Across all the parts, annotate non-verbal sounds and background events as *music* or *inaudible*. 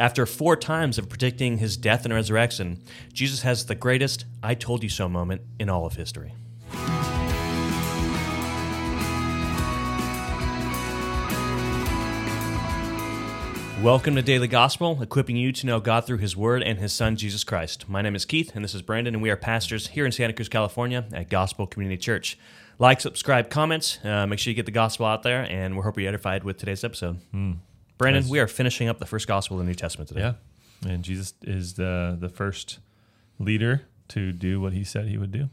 After four times of predicting his death and resurrection, Jesus has the greatest I told you so moment in all of history. Welcome to Daily Gospel, equipping you to know God through His Word and His Son, Jesus Christ. My name is Keith, and this is Brandon, and we are pastors here in Santa Cruz, California at Gospel Community Church. Like, subscribe, comments. Uh, make sure you get the gospel out there, and we're hoping you're edified with today's episode. Brandon, Nice. we are finishing up the first gospel of the New Testament today. Yeah, and Jesus is the the first leader to do what he said he would do.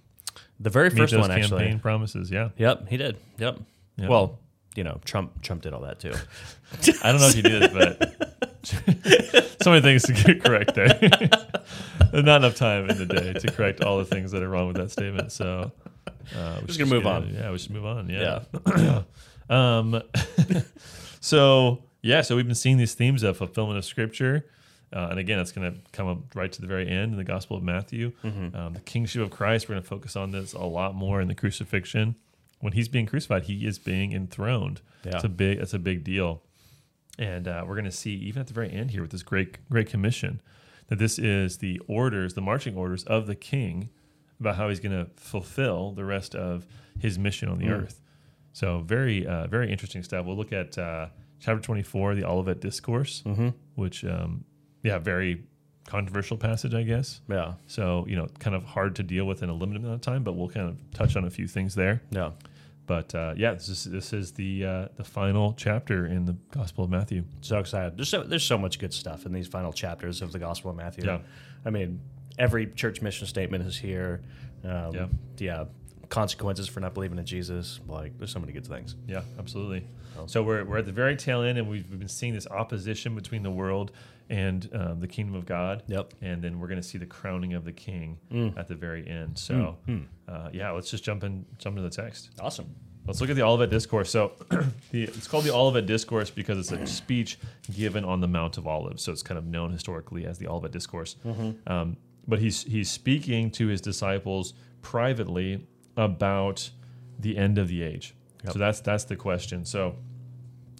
The very Meet first one, campaign actually. promises. Yeah, Yep, he did. Yep. Yep. Well, you know, Trump Trump did all that too. *laughs* I don't know if he did, but *laughs* so many things to get correct there. *laughs* Not enough time in the day to correct all the things that are wrong with that statement. So uh, we Just gonna move on. Yeah, we should move on. Yeah. *clears throat* um. so yeah, so we've been seeing these themes of fulfillment of Scripture. Uh, and again, it's going to come up right to the very end in the Gospel of Matthew. Mm-hmm. Um, the kingship of Christ, we're going to focus on this a lot more in the crucifixion. When he's being crucified, he is being enthroned. Yeah. It's a big, it's a big deal. And uh, we're going to see even at the very end here with this great, great commission that this is the orders, the marching orders of the king about how he's going to fulfill the rest of his mission on the Mm. earth. So very, uh, very interesting stuff. We'll look at uh, chapter 24, the Olivet Discourse, Mm-hmm. which, um, yeah, very controversial passage, I guess. Yeah. So, you know, kind of hard to deal with in a limited amount of time, but we'll kind of touch on a few things there. Yeah. But uh, yeah, this is, this is the uh, the final chapter in the Gospel of Matthew. So excited. There's so there's so much good stuff in these final chapters of the Gospel of Matthew. Yeah. I mean, every church mission statement is here. Um, Yeah. Yeah. Consequences for not believing in Jesus. Like, there's so many good things. Yeah, absolutely. Oh. So we're, we're at the very tail end, and we've, we've been seeing this opposition between the world and um, the kingdom of God. Yep. And then we're going to see the crowning of the king Mm. at the very end. So uh, yeah, let's just jump in jump into the text. Awesome. Let's look at the Olivet Discourse. So *clears throat* the, it's called the Olivet Discourse because it's a *clears throat* speech given on the Mount of Olives. So it's kind of known historically as the Olivet Discourse. Um, but he's he's speaking to his disciples privately about the end of the age. Yep. So that's that's the question. So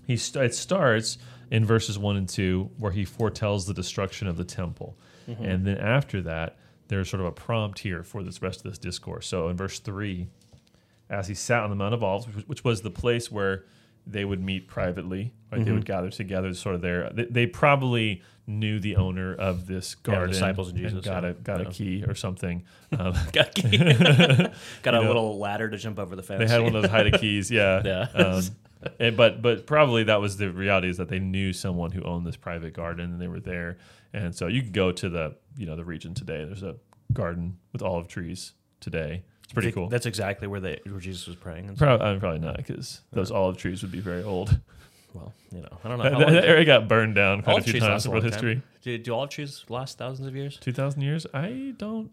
he st- it starts in verses one and two where he foretells the destruction of the temple, mm-hmm. and then after that there's sort of a prompt here for this rest of this discourse. So in verse three, as he sat on the Mount of Olives, which, which was the place where they would meet privately, right? They would gather together, sort of there. They, they probably knew the owner of this Yeah, garden, disciples and Jesus, got yeah. a got Yeah. a key or something. *laughs* Um, Got, a *laughs* key. got a know, little ladder to jump over the fence. they had one of those hide a *laughs* keys, yeah. Yeah. Um, and, but but probably that was the reality is that they knew someone who owned this private garden and they were there. And so you could go to the you know the region today. There's a garden with olive trees today. It's pretty cool. That's exactly where, they, where Jesus was praying. And Probably, I mean, probably not because those olive trees would be very old. well, you know, I don't know. That, How long, that area got burned down quite olive a few trees times last a throughout history. Do, do olive trees last thousands of years? Two thousand years? I don't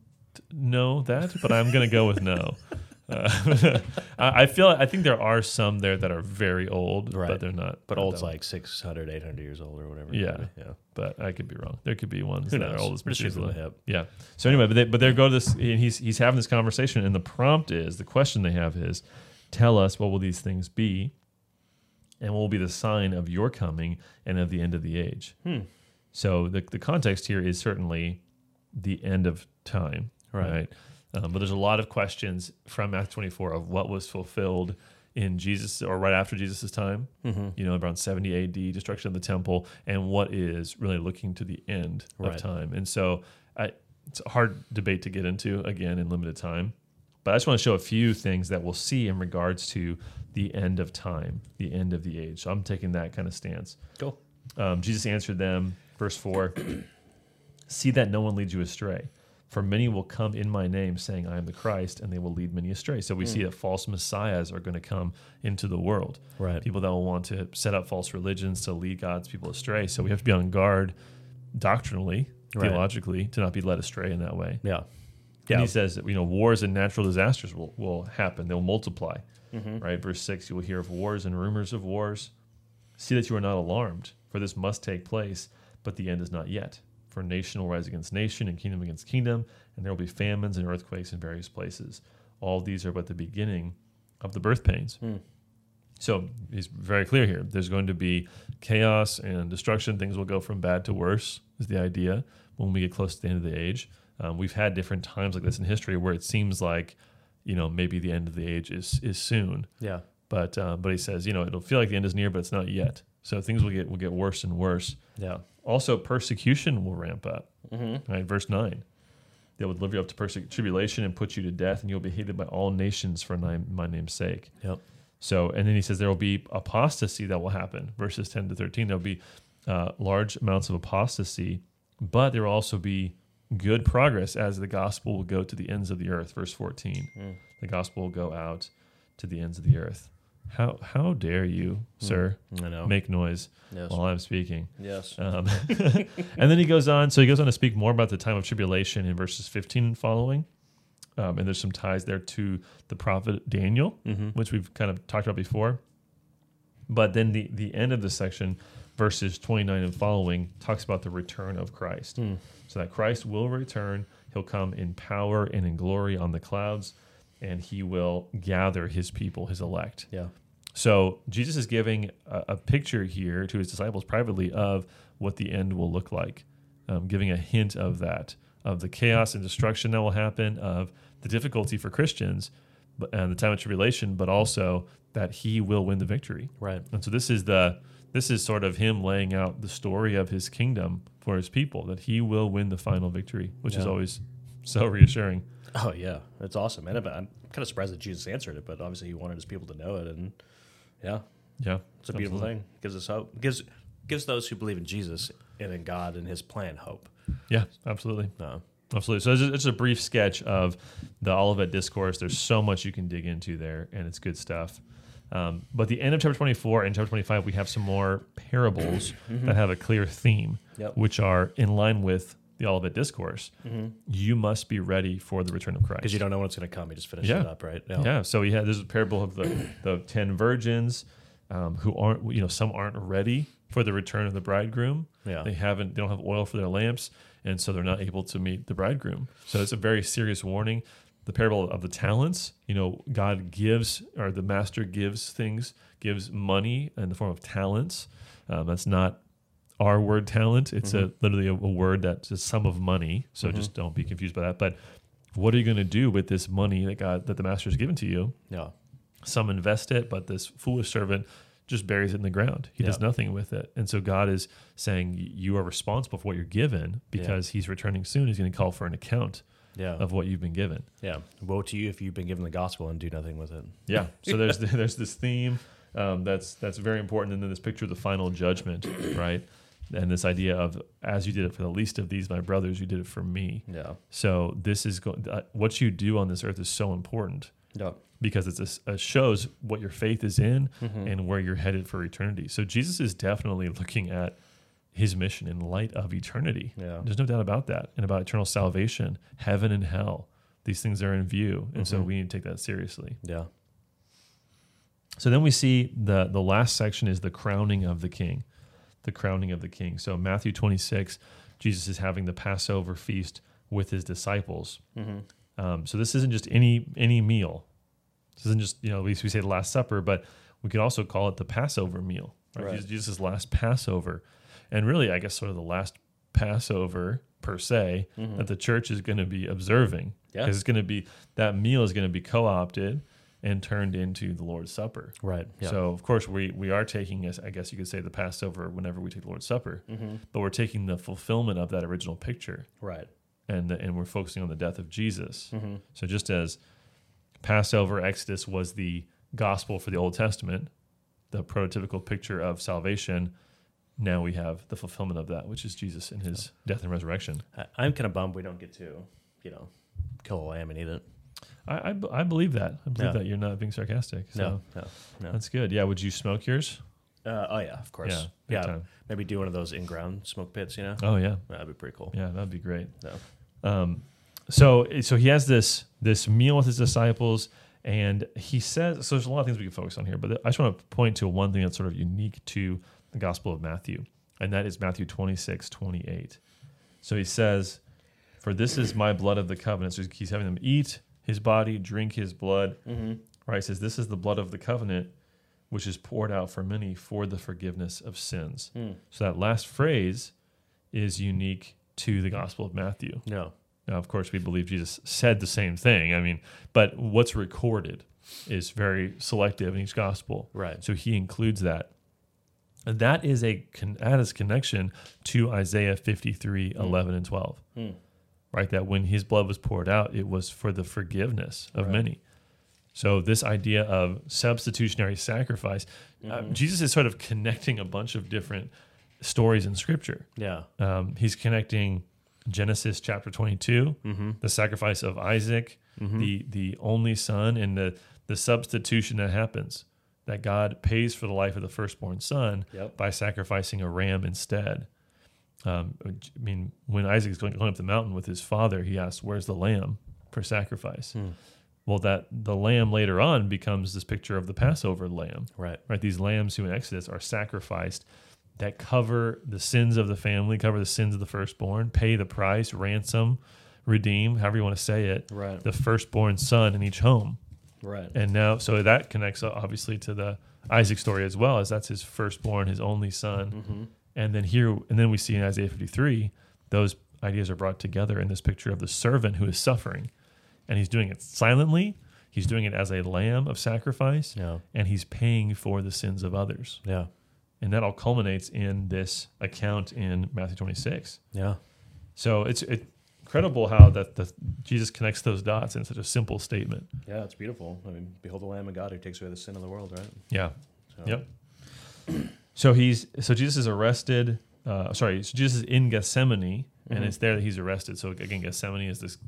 know that, but I'm gonna go with no. *laughs* *laughs* Uh, I feel I think there are some there that are very old, Right. but they're not. But not old's like 600, 800 years old or whatever. Yeah. maybe. Yeah. but I could be wrong. There could be ones Who that knows? are old as Methuselah. hip. Yeah. So anyway, but they, but they go to this, and he's he's having this conversation, and the prompt is the question they have is, tell us what will these things be, and what will be the sign of your coming and of the end of the age. Hmm. So the the context here is certainly the end of time, Right. right? Um, but there's a lot of questions from Matthew 24 of what was fulfilled in Jesus or right after Jesus' time, Mm-hmm. you know, around 70 AD, destruction of the temple, and what is really looking to the end Right. of time. And so I, it's a hard debate to get into again in limited time. But I just want to show a few things that we'll see in regards to the end of time, the end of the age. So I'm taking that kind of stance. Cool. Um, Jesus answered them, verse 4 *clears throat* See that no one leads you astray. For many will come in my name, saying, I am the Christ, and they will lead many astray. So we see that false messiahs are going to come into the world. Right. People that will want to set up false religions to lead God's people astray. So we have to be on guard doctrinally, Right. theologically, to not be led astray in that way. Yeah. And Yeah. he says that you know wars and natural disasters will, will happen. They'll multiply. Mm-hmm. Right. Verse six, you will hear of wars and rumors of wars. See that you are not alarmed, for this must take place, but the end is not yet. For nation will rise against nation and kingdom against kingdom, and there will be famines and earthquakes in various places. All these are but the beginning of the birth pains. Hmm. So he's very clear here. There's going to be chaos and destruction. Things will go from bad to worse, is the idea when we get close to the end of the age. Um, we've had different times like this in history where it seems like, you know, maybe the end of the age is is soon. Yeah. But uh, but he says, you know, it'll feel like the end is near, but it's not yet. So things will get will get worse and worse. Yeah. Also, persecution will ramp up. Right, verse nine. They will deliver you up to perse- tribulation and put you to death, and you'll be hated by all nations for my, my name's sake. Yep. So, and then he says there will be apostasy that will happen. Verses 10 to 13, there'll be uh, large amounts of apostasy, but there will also be good progress as the gospel will go to the ends of the earth. Verse 14, the gospel will go out to the ends of the earth. How, how dare you, sir, I know. make noise Yes. while I'm speaking? yes. Um, *laughs* and then he goes on. So he goes on to speak more about the time of tribulation in verses 15 and following. Um, and there's some ties there to the prophet Daniel, which we've kind of talked about before. But then the, the end of the section, verses 29 and following, talks about the return of Christ. So that Christ will return. He'll come in power and in glory on the clouds, and he will gather his people, his elect. yeah. So Jesus is giving a, a picture here to his disciples privately of what the end will look like, um, giving a hint of that, of the chaos and destruction that will happen, of the difficulty for Christians, and the time of tribulation, but also that he will win the victory. Right. And so this is the this is sort of him laying out the story of his kingdom for his people, that he will win the final victory, which is always so reassuring. Oh yeah, it's awesome. And I'm I'm kind of surprised that Jesus answered it, but obviously he wanted his people to know it, and yeah, Yeah, it's a beautiful thing. Gives us hope. Gives gives those who believe in Jesus and in God and His plan hope. Yeah, absolutely. Uh, Absolutely. So it's just, it's a brief sketch of the Olivet Discourse. There's so much you can dig into there, and it's good stuff. Um, but the end of chapter 24 and chapter 25, we have some more parables *clears throat* that have a clear theme, Yep. which are in line with the Olivet Discourse. You must be ready for the return of Christ. because you don't know when it's going to come. You just finish Yeah. it up, right? Yeah. So he had there's a parable of the *clears throat* the ten virgins um, who aren't you know some aren't ready for the return of the bridegroom. Yeah. They haven't they don't have oil for their lamps, and so they're not able to meet the bridegroom. So it's a very serious warning. The parable of the talents, you know, God gives or the master gives things, gives money in the form of talents. Um, that's not our word talent. It's a literally a, a word that's a sum of money. So just don't be confused by that. But what are you going to do with this money that God that the master has given to you? Yeah. Some invest it, but this foolish servant just buries it in the ground. He does nothing with it. And so God is saying you are responsible for what you're given because he's returning soon. He's going to call for an account Yeah. of what you've been given. yeah. Woe to you if you've been given the gospel and do nothing with it. Yeah. *laughs* So there's *laughs* there's this theme um, that's that's very important, and then this picture of the final judgment, right? And this idea of as you did it for the least of these, my brothers, you did it for me. Yeah. So this is go- uh, what you do on this earth is so important Yeah. because it's a s- it shows what your faith is in Mm-hmm. and where you're headed for eternity. So Jesus is definitely looking at his mission in light of eternity. Yeah. There's no doubt about that. And about eternal salvation, heaven and hell. These things are in view. And so Mhm. we need to take that seriously. Yeah. So then we see the the last section is the crowning of the king. The crowning of the king. So Matthew 26, Jesus is having the Passover feast with his disciples. Mm-hmm. Um, so this isn't just any any meal. This isn't just you know at least we say the Last Supper, but we could also call it the Passover meal. Right? Right. Jesus- last Passover, and really I guess sort of the last Passover per se that the church is going to be observing. Mm-hmm. Yeah. because it's going to be that meal is going to be co-opted and turned into the Lord's Supper. Right. Yeah. So of course we we are taking, as I guess you could say, the Passover whenever we take the Lord's Supper, mm-hmm. but we're taking the fulfillment of that original picture Right. and and we're focusing on the death of Jesus. Mm-hmm. So just as Passover, Exodus was the gospel for the Old Testament, the prototypical picture of salvation, now we have the fulfillment of that, which is Jesus in his death and resurrection. I, I'm kind of bummed we don't get to, you know, kill a lamb and eat it. I, I, I believe that. I believe that you're not being sarcastic. So No. No. No. that's good. Yeah. Would you smoke yours? Uh, oh yeah, of course. Yeah. Yeah. Maybe do one of those in-ground smoke pits. You know, Oh yeah. that'd be pretty cool. Yeah. That'd be great. So, Um, so so he has this this meal with his disciples, and he says so. There's a lot of things we can focus on here, but I just want to point to one thing that's sort of unique to the Gospel of Matthew, and that is Matthew 26, 28. So he says, "For this is my blood of the covenant." So he's having them eat his body, drink his blood. mm-hmm. Right? He says, "This is the blood of the covenant." which is poured out for many for the forgiveness of sins. So that last phrase is unique to the Gospel of Matthew. No. Now, of course, we believe Jesus said the same thing. I mean, but what's recorded is very selective in each gospel. Right. So he includes that. And that is a con- that is connection to Isaiah 53, 11, and 12. Right? That when his blood was poured out, it was for the forgiveness of Right. many. So this idea of substitutionary sacrifice, uh, Jesus is sort of connecting a bunch of different stories in Scripture. Yeah. Um, he's connecting Genesis chapter 22, the sacrifice of Isaac, the the only son, and the the substitution that happens that God pays for the life of the firstborn son Yep. by sacrificing a ram instead. Um, I mean, when Isaac is going, up the mountain with his father, he asks, "Where's the lamb for sacrifice?" Well, that the lamb later on becomes this picture of the Passover lamb Right. right? These lambs who in Exodus are sacrificed that cover the sins of the family, cover the sins of the firstborn, pay the price, ransom, redeem, however you want to say it, Right. the firstborn son in each home. Right. And now, so that connects obviously to the Isaac story as well, as that's his firstborn, his only son. Mm-hmm. And then here, and then we see in Isaiah 53, those ideas are brought together in this picture of the servant who is suffering. And he's doing it silently, he's doing it as a lamb of sacrifice, Yeah. and he's paying for the sins of others. Yeah. And that all culminates in this account in Matthew 26. Yeah. So it's it, incredible how that the, Jesus connects those dots in such a simple statement. Yeah. It's beautiful. I mean, behold the Lamb of God who takes away the sin of the world, right? Yeah. So, Yep. So he's so Jesus is arrested. Uh, sorry, so Jesus is in Gethsemane, and Mhm. it's there that he's arrested. So again, Gethsemane is this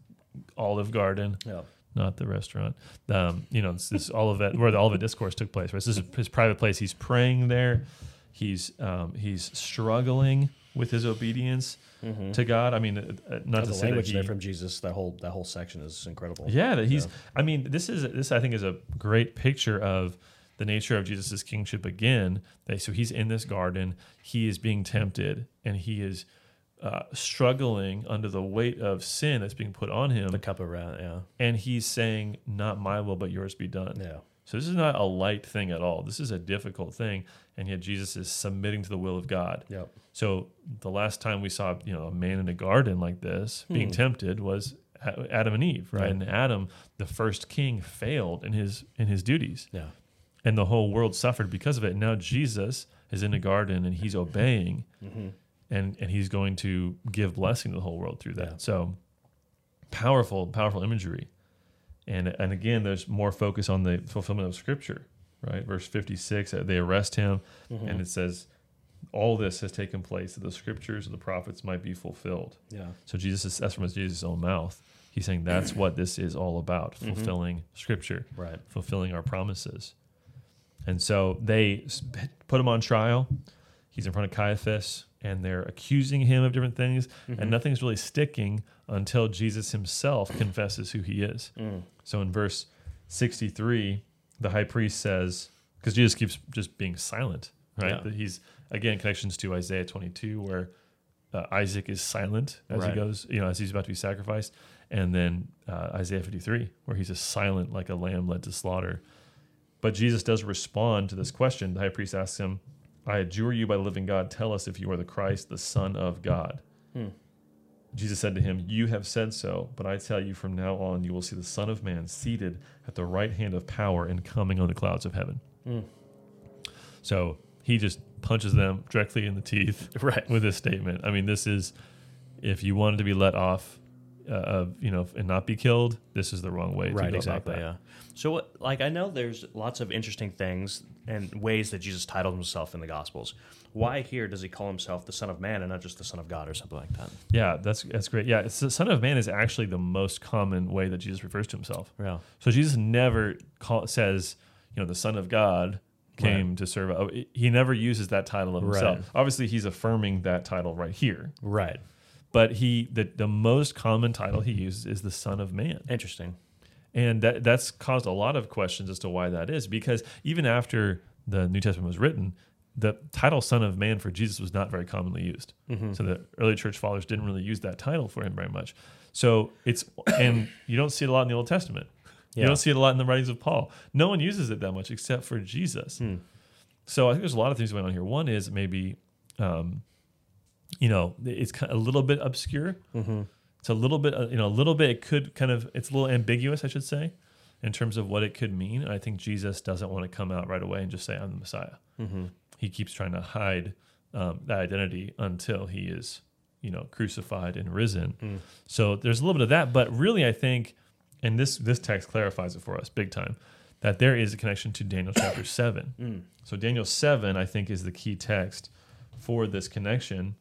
olive garden, Yeah. not the restaurant. Um, you know, it's this Olivet where the Olivet discourse took place. Right? This is his private place. He's praying there. He's um, he's struggling with his obedience Mm-hmm. to God. I mean, uh, uh, not to the say that language he, there from Jesus, that whole that whole section is incredible. yeah, that he's. Yeah. I mean, this is this I think is a great picture of the nature of Jesus' kingship again. That so he's in this garden, he is being tempted, and he is uh, struggling under the weight of sin that's being put on him, The cup of wrath. Yeah. and he's saying, "Not my will, but yours be done." Yeah. So this is not a light thing at all. This is a difficult thing, and yet Jesus is submitting to the will of God. Yep. So the last time we saw, you know, a man in a garden like this being Hmm. tempted was Adam and Eve, right? Right. And Adam, the first king, failed in his in his duties, Yeah. And the whole world suffered because of it. Now Jesus is in a garden and he's obeying, Mm-hmm. and and he's going to give blessing to the whole world through that. Yeah. So powerful, powerful imagery, and and again, there's more focus on the fulfillment of Scripture, right? Verse fifty six, they arrest him, Mm-hmm. and it says, all this has taken place that the Scriptures of the prophets might be fulfilled. Yeah. So Jesus is that's from Jesus' own mouth. He's saying that's *clears throat* what this is all about: Mm-hmm. fulfilling Scripture, Right. fulfilling our promises. And so they put him on trial. He's in front of Caiaphas, and they're accusing him of different things, Mm-hmm. and nothing's really sticking until Jesus himself confesses who he is. Mm. So in verse 63, the high priest says, because Jesus keeps just being silent, right? Yeah. That he's, again, connections to Isaiah 22, where uh, Isaac is silent as Right. he goes, you know, as he's about to be sacrificed. And then uh, Isaiah 53, where he's just silent like a lamb led to slaughter. But Jesus does respond to this question. The high priest asks him, I adjure you by the living God, tell us if you are the Christ, the Son of God. Hmm. Jesus said to him, You have said so, but I tell you from now on you will see the Son of Man seated at the right hand of power and coming on the clouds of heaven. Mm. So he just punches them directly in the teeth *laughs* Right. with this statement. I mean, this is if you wanted to be let off uh, of, you know, and not be killed, this is the wrong way to Right, exactly. Yeah. So, what, like, I know there's lots of interesting things and ways that Jesus titled himself in the Gospels. Why here does he call himself the Son of Man and not just the Son of God or something like that? Yeah, that's that's great. Yeah, it's the Son of Man is actually the most common way that Jesus refers to himself. Yeah. So Jesus never call, says, you know, the Son of God came to serve. oh, He never uses that title of himself. Right. Obviously, he's affirming that title right here. Right. But he, the, the most common title he uses is the Son of Man, Interesting. and that that's caused a lot of questions as to why that is. Because even after the New Testament was written, the title Son of Man for Jesus was not very commonly used. Mm-hmm. So the early church fathers didn't really use that title for him very much. So it's and *coughs* you don't see it a lot in the Old Testament. You don't see it a lot in the writings of Paul. No one uses it that much except for Jesus. Hmm. So I think there's a lot of things going on here. One is maybe, um, you know, it's a little bit obscure. Mm-hmm. It's a little bit, uh, you know, a little bit. It could kind of, it's a little ambiguous, I should say, in terms of what it could mean. And I think Jesus doesn't want to come out right away and just say, "I'm the Messiah." Mm-hmm. He keeps trying to hide um, that identity until he is, you know, crucified and risen. Mm. So there's a little bit of that, but really, I think, and this this text clarifies it for us big time, that there is a connection to Daniel *coughs* chapter seven. Mm. So Daniel seven, I think, is the key text for this connection.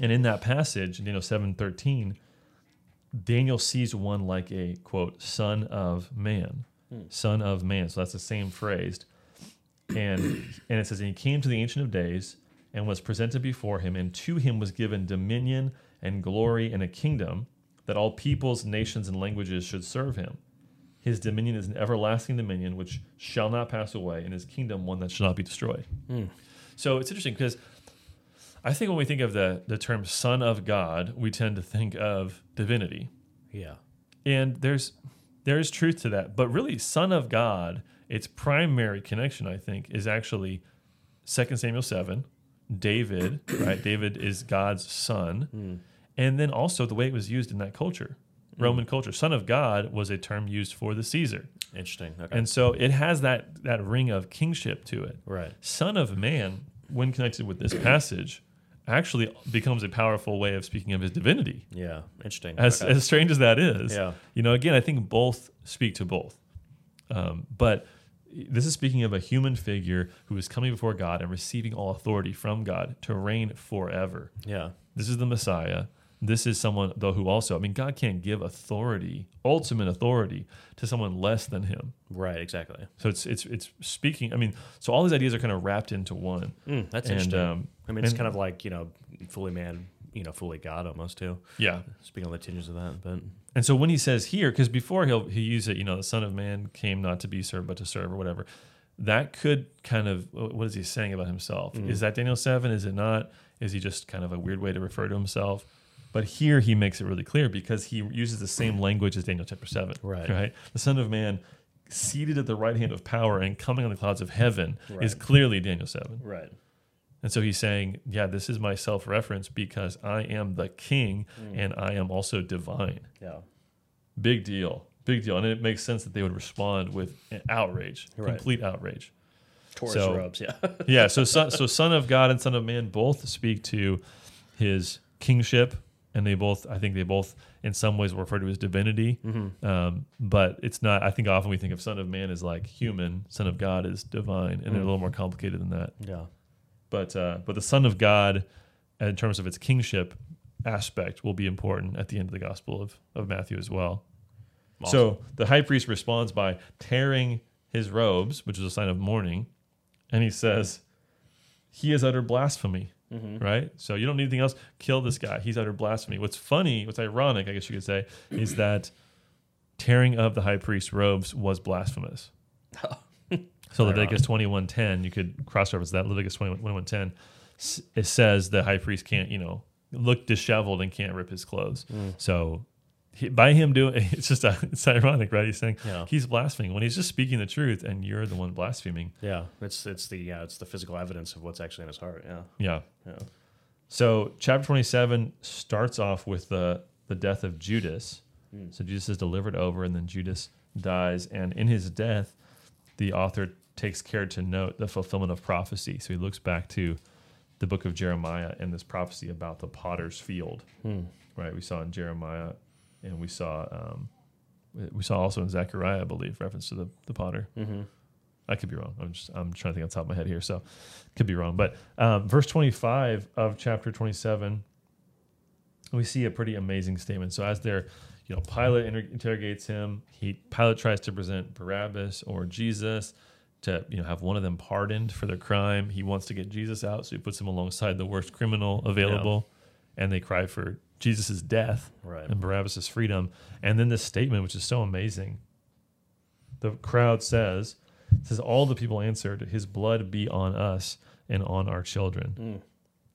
And in that passage, in Daniel seven thirteen, Daniel sees one like a quote son of man, Hmm. son of man. So that's the same phrase, and and it says, and he came to the ancient of days and was presented before him, and to him was given dominion and glory and a kingdom that all peoples, nations, and languages should serve him. His dominion is an everlasting dominion which shall not pass away, and his kingdom one that shall not be destroyed. Hmm. So it's interesting because I think when we think of the the term Son of God, we tend to think of divinity, Yeah. and there's there is truth to that. But really, Son of God, its primary connection, I think, is actually 2 Samuel seven. David, *coughs* right? David is God's son, Mm. and then also the way it was used in that culture, Roman culture. Son of God was a term used for the Caesar, Interesting. Okay. and so it has that that ring of kingship to it. right. Son of Man, when connected with this passage, actually becomes a powerful way of speaking of his divinity. Yeah. Interesting. As, Okay. as strange as that is, Yeah. you know, again, I think both speak to both. Um, but this is speaking of a human figure who is coming before God and receiving all authority from God to reign forever. yeah. This is the Messiah. This is someone, though, who also, I mean, God can't give authority, ultimate authority, to someone less than him. Right. Exactly. So it's it's it's speaking. I mean, so all these ideas are kind of wrapped into one. Mm, that's And, interesting. um, I mean, it's and- kind of like you know, fully man, you know, fully God almost too. Yeah. Speaking on the tinges of that, but And so when he says here, because before he'll he used it, you know, the Son of Man came not to be served but to serve or whatever. That could kind of what is he saying about himself? Mm. Is that Daniel seven? Is it not? Is he just kind of a weird way to refer to himself? But here he makes it really clear because he uses the same language as Daniel chapter seven. Right. Right. The Son of Man seated at the right hand of power and coming on the clouds of heaven is clearly Daniel seven. right. And so he's saying, yeah, this is my self reference because I am the king Mm. and I am also divine. Yeah. Big deal. Big deal. And it makes sense that they would respond with outrage, Right. complete outrage. Taurus So- robes. Yeah. Yeah. So, son, so Son of God and Son of Man both speak to his kingship. And they both, I think they both, in some ways, refer to as divinity. mm-hmm. Um, but it's not, I think often we think of Son of Man as like human, Son of God is divine. And they're a Mm. little more complicated than that. Yeah. but uh, but the Son of God, in terms of its kingship aspect, will be important at the end of the Gospel of, of Matthew as well. So the high priest responds by tearing his robes, which is a sign of mourning, and he says, "He has uttered blasphemy." Mm-hmm. Right. So you don't need anything else. Kill this guy. He's utter blasphemy. What's funny, what's ironic, I guess you could say, is *clears throat* that tearing of the high priest's robes was blasphemous. *laughs* So Leviticus twenty one ten, you could cross reference that. Leviticus twenty one ten, it says the high priest can't, you know, look disheveled and can't rip his clothes. Mm. So he, by him doing, *laughs* it's just a, it's ironic, right? He's saying Yeah. he's blaspheming when he's just speaking the truth, and you're the one blaspheming. Yeah. It's it's the yeah it's the physical evidence of what's actually in his heart. Yeah. Yeah. Yeah. So chapter twenty seven starts off with the the death of Judas. Mm. So Jesus is delivered over, and then Judas dies, and in his death, the author takes care to note the fulfillment of prophecy. So he looks back to the book of Jeremiah and this prophecy about the potter's field, Hmm. right? We saw in Jeremiah, and we saw um, we saw also in Zechariah, I believe, reference to the the potter. Mm-hmm. I could be wrong. I'm just I'm trying to think on top of my head here, so could be wrong. But um, verse 25 of chapter 27, we see a pretty amazing statement. So as they're, you know, Pilate inter- interrogates him. He Pilate tries to present Barabbas or Jesus to you know have one of them pardoned for their crime. He wants to get Jesus out, so he puts him alongside the worst criminal available, and they cry for Jesus' death Right. and Barabbas' freedom. And then this statement, which is so amazing. The crowd says, says all the people answered, His blood be on us and on our children. Mm.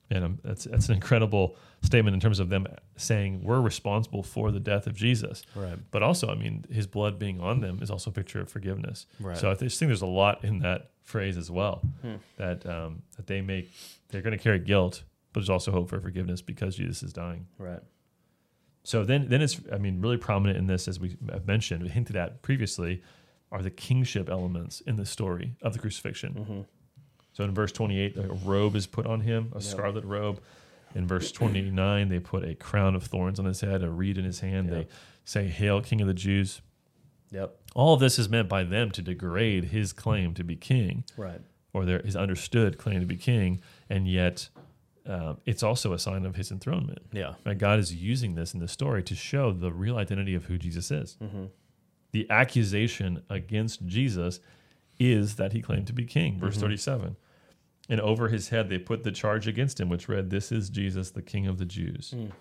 And um, that's that's an incredible statement in terms of them saying we're responsible for the death of Jesus. Right. But also, I mean, his blood being on them is also a picture of forgiveness. Right. So I just think there's a lot in that phrase as well that um, that they make they're going to carry guilt, but there's also hope for forgiveness because Jesus is dying. Right. So then, then it's I mean really prominent in this as we have mentioned, we hinted at previously, are the kingship elements in the story of the crucifixion. Mm-hmm. So in verse 28, a robe is put on him, a scarlet robe. In verse 29, they put a crown of thorns on his head, a reed in his hand. Yeah. They say, "Hail, King of the Jews." Yep. All of this is meant by them to degrade his claim to be king, Right. or their his understood claim to be king, and yet um, it's also a sign of his enthronement. Yeah. Right? God is using this in the story to show the real identity of who Jesus is. Mm-hmm. The accusation against Jesus is that he claimed to be king. Verse Mhm. 37. And over his head they put the charge against him, which read, This is Jesus, the King of the Jews. Mm.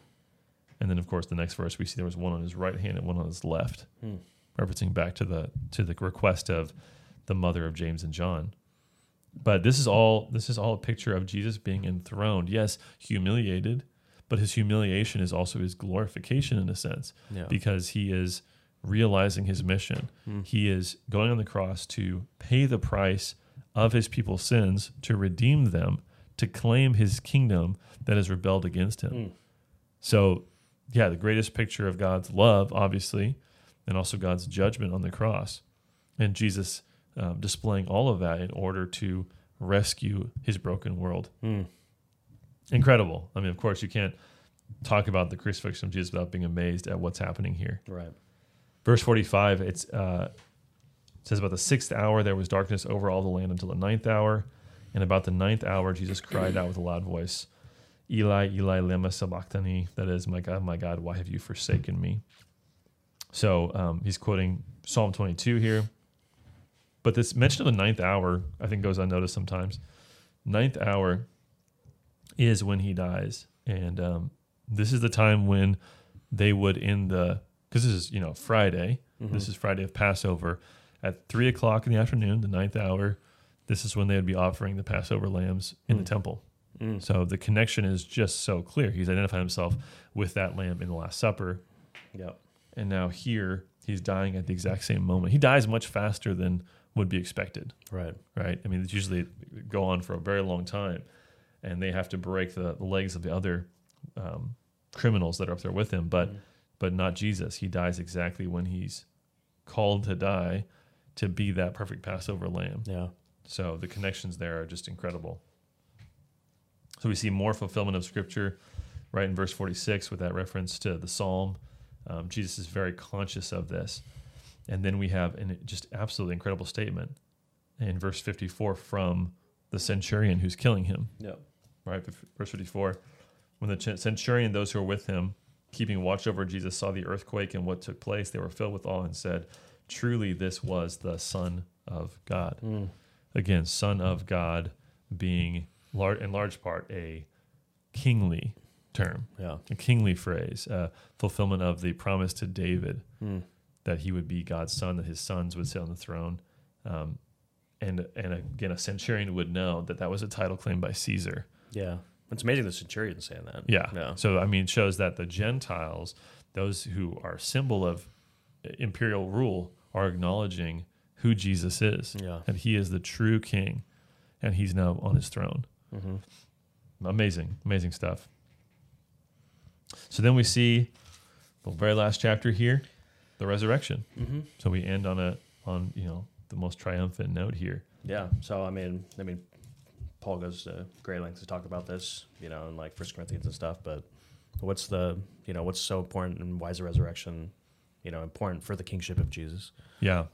And then, of course, the next verse we see there was one on his right hand and one on his left, Mm. referencing back to the to the request of the mother of James and John. But this is all this is all a picture of Jesus being enthroned. Yes, humiliated, but his humiliation is also his glorification in a sense Yeah. because he is realizing his mission. Mm. He is going on the cross to pay the price of his people's sins, to redeem them, to claim his kingdom that has rebelled against him. Mm. So, yeah, the greatest picture of God's love, obviously, and also God's judgment on the cross. And Jesus um, displaying all of that in order to rescue his broken world. Mm. Incredible. I mean, of course, you can't talk about the crucifixion of Jesus without being amazed at what's happening here. Right. Verse 45, it's, uh, it says, About the sixth hour there was darkness over all the land until the ninth hour. And about the ninth hour, Jesus cried out with a loud voice, Eli, Eli, lema sabachthani. That is, my God, my God, why have you forsaken me? So um, he's quoting Psalm 22 here. But this mention of the ninth hour, I think, goes unnoticed sometimes. Ninth hour is when he dies. And um, this is the time when they would, in the, because this is, you know, Friday. Mm-hmm. This is Friday of Passover. At three o'clock in the afternoon, the ninth hour, this is when they would be offering the Passover lambs in the Mm. temple. Mm. So the connection is just so clear. He's identified himself with that lamb in the Last Supper. Yep. And now here, he's dying at the exact same moment. He dies much faster than would be expected, Right. right? I mean, it's usually go on for a very long time, and they have to break the, the legs of the other um, criminals that are up there with him, but Mhm. but not Jesus. He dies exactly when he's called to die to be that perfect Passover lamb. Yeah. So the connections there are just incredible. So we see more fulfillment of Scripture right in verse 46 with that reference to the Psalm. Um, Jesus is very conscious of this. And then we have an just absolutely incredible statement in verse 54 from the centurion who's killing him, Yep. right? Verse 54 When the centurion, those who were with him, keeping watch over Jesus, saw the earthquake and what took place, they were filled with awe and said, Truly, this was the Son of God Mm. again, son of God being lar- in large part a kingly term, Yeah. a kingly phrase, uh, fulfillment of the promise to David Mm. That he would be God's son, that his sons would sit on the throne. Um, and, and again, a centurion would know that that was a title claimed by Caesar. Yeah. It's amazing the centurion saying that. Yeah. Yeah. So, I mean, it shows that the Gentiles, those who are symbol of imperial rule, are acknowledging who Jesus is. Yeah. that he is the true king and he's now on his throne. Mm-hmm. Amazing, amazing stuff. So then we see the very last chapter here, the resurrection. Mm-hmm. So we end on a on you know the most triumphant note here. Yeah. So I mean, I mean, Paul goes to great lengths to talk about this, you know, in like First Corinthians and stuff. But what's the, you know, what's so important and why is the resurrection, you know, important for the kingship of Jesus? Yeah.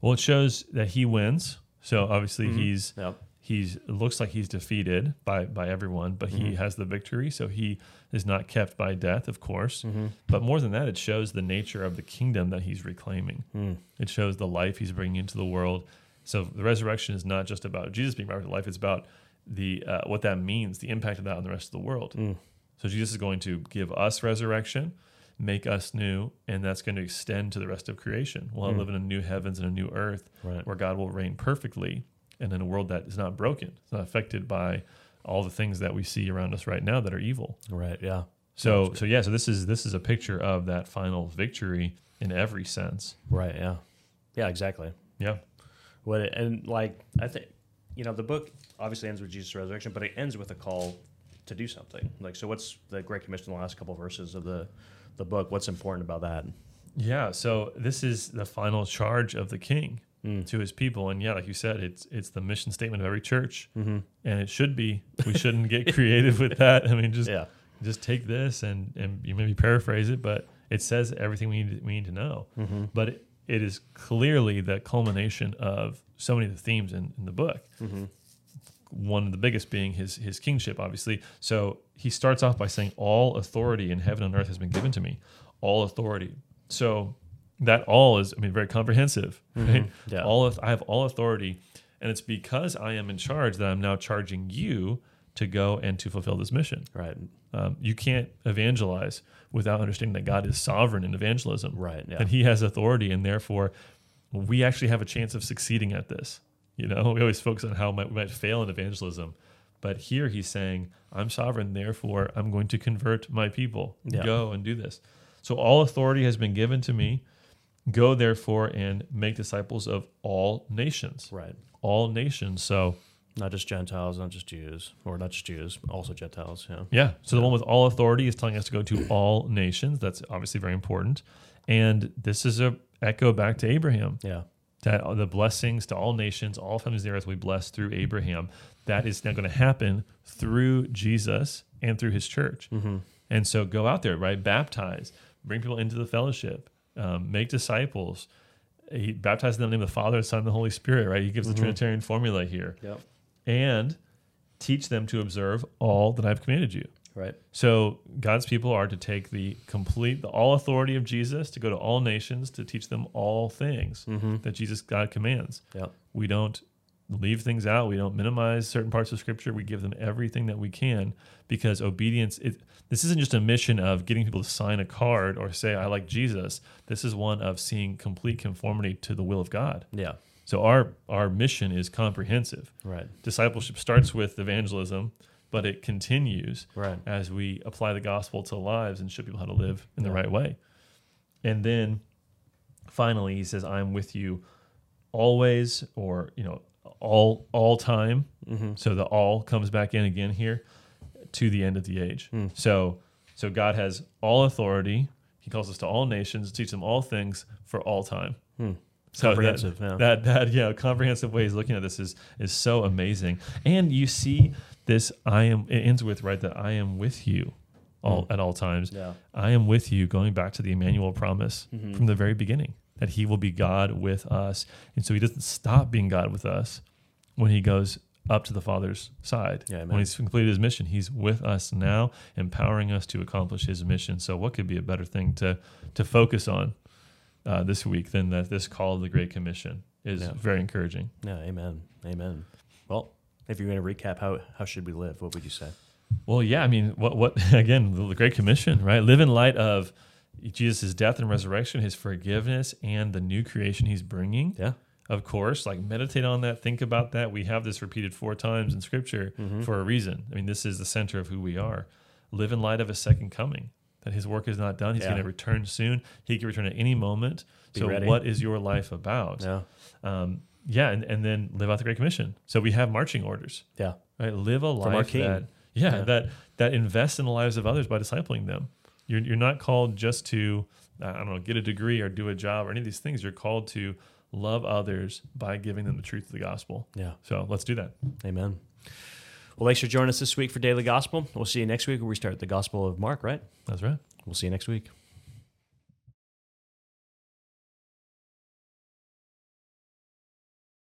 Well, it shows that he wins. So obviously Mhm. he's Yep. He's looks like he's defeated by by everyone, but he Mhm. has the victory. So he is not kept by death, of course. Mm-hmm. But more than that, it shows the nature of the kingdom that he's reclaiming. Mm. It shows the life he's bringing into the world. So the resurrection is not just about Jesus being brought to life; it's about the uh, what that means, the impact of that on the rest of the world. Mm. So Jesus is going to give us resurrection, make us new, and that's going to extend to the rest of creation. We'll Mm. live in a new heavens and a new earth Right. where God will reign perfectly, and in a world that is not broken, it's not affected by all the things that we see around us right now that are evil. Right. Yeah. So so yeah, so this is this is a picture of that final victory in every sense. Right. Yeah. Yeah. Exactly. Yeah. What it, and like I think you know the book obviously ends with Jesus' resurrection, but it ends with a call to do something. Like so, what's the Great Commission? The last couple of verses of the the book. What's important about that? Yeah, so this is the final charge of the king Mm. to his people, and yeah, like you said, it's it's the mission statement of every church, Mm-hmm. and it should be. We shouldn't get creative with that. I mean, just Yeah. just take this and and you maybe paraphrase it, but it says everything we need we need to know. Mm-hmm. But it, it is clearly the culmination of so many of the themes in, in the book. Mm-hmm. One of the biggest being his his kingship, obviously. So he starts off by saying, "All authority in heaven and earth has been given to me. All authority." So that all is, I mean, very comprehensive. Right? Yeah. All of, I have all authority, and it's because I am in charge that I'm now charging you to go and to fulfill this mission. Right. Um, you can't evangelize without understanding that God is sovereign in evangelism. Right. Yeah. And He has authority, and therefore, we actually have a chance of succeeding at this. You know, *laughs* we always focus on how might, we might fail in evangelism, but here He's saying, "I'm sovereign, therefore I'm going to convert my people. Yeah. Go and do this." So all authority has been given to me. Go therefore and make disciples of all nations. right. All nations. So Not just Gentiles, not just Jews, or not just Jews, also Gentiles. Yeah. Yeah. So the one with all authority is telling us to go to all nations. That's obviously very important. And this is a echo back to Abraham Yeah. that the blessings to all nations, all families of the earth, we bless through Abraham. That is now going to happen through Jesus and through His church. Mm-hmm. And so go out there, right? Baptize, bring people into the fellowship, um, make disciples. He baptizes them in the name of the Father, the Son, and the Holy Spirit. Right? He gives the Trinitarian formula here, Yep. and teach them to observe all that I've commanded you. Right. So God's people are to take the complete, the all authority of Jesus to go to all nations to teach them all things Mm-hmm. that Jesus God commands. Yep. We don't leave things out. We don't minimize certain parts of Scripture. We give them everything that we can because obedience. It, this isn't just a mission of getting people to sign a card or say I like Jesus. This is one of seeing complete conformity to the will of God. Yeah. So our our mission is comprehensive. Right. Discipleship starts with evangelism, but it continues Right. as we apply the gospel to lives and show people how to live in the right way. And then finally, he says, "I'm with you always," or you know, all all time. Mm-hmm. So the all comes back in again here to the end of the age. Hmm. So so God has all authority. He calls us to all nations, teach them all things for all time. Hmm. So that- Comprehensive, yeah. that that yeah, comprehensive way he's looking at this is is so amazing. And you see this I am it ends with right that I am with you all at all times. Yeah. I am with you going back to the Emmanuel promise Mhm. from the very beginning that he will be God with us. And so he doesn't stop being God with us when he goes up to the Father's side. Yeah, when he's completed his mission, he's with us now, empowering us to accomplish his mission. So what could be a better thing to to focus on uh, this week than that this call of the Great Commission is Yeah. very encouraging. Yeah. Amen. Amen. Well, if you're going to recap, how how should we live? What would you say? Well, yeah, I mean, what what *laughs* again? The Great Commission, right? Live in light of Jesus' death and resurrection, His forgiveness, and the new creation He's bringing. Yeah. Of course, like meditate on that, think about that. We have this repeated four times in Scripture Mm-hmm. for a reason. I mean, this is the center of who we are. Live in light of His second coming. That His work is not done. He's Yeah. going to return soon. He can return at any moment. Be so, ready. what is your life about? Yeah. Um, yeah, and, and then live out the Great Commission. So we have marching orders Yeah. right? Live a life that yeah, Yeah. that that invests in the lives of others by discipling them. You're you're not called just to I don't know get a degree or do a job or any of these things. You're called to love others by giving them the truth of the gospel. Yeah. So let's do that. Amen. Well, thanks for joining us this week for Daily Gospel. We'll see you next week where we start the Gospel of Mark, right? That's right. We'll see you next week.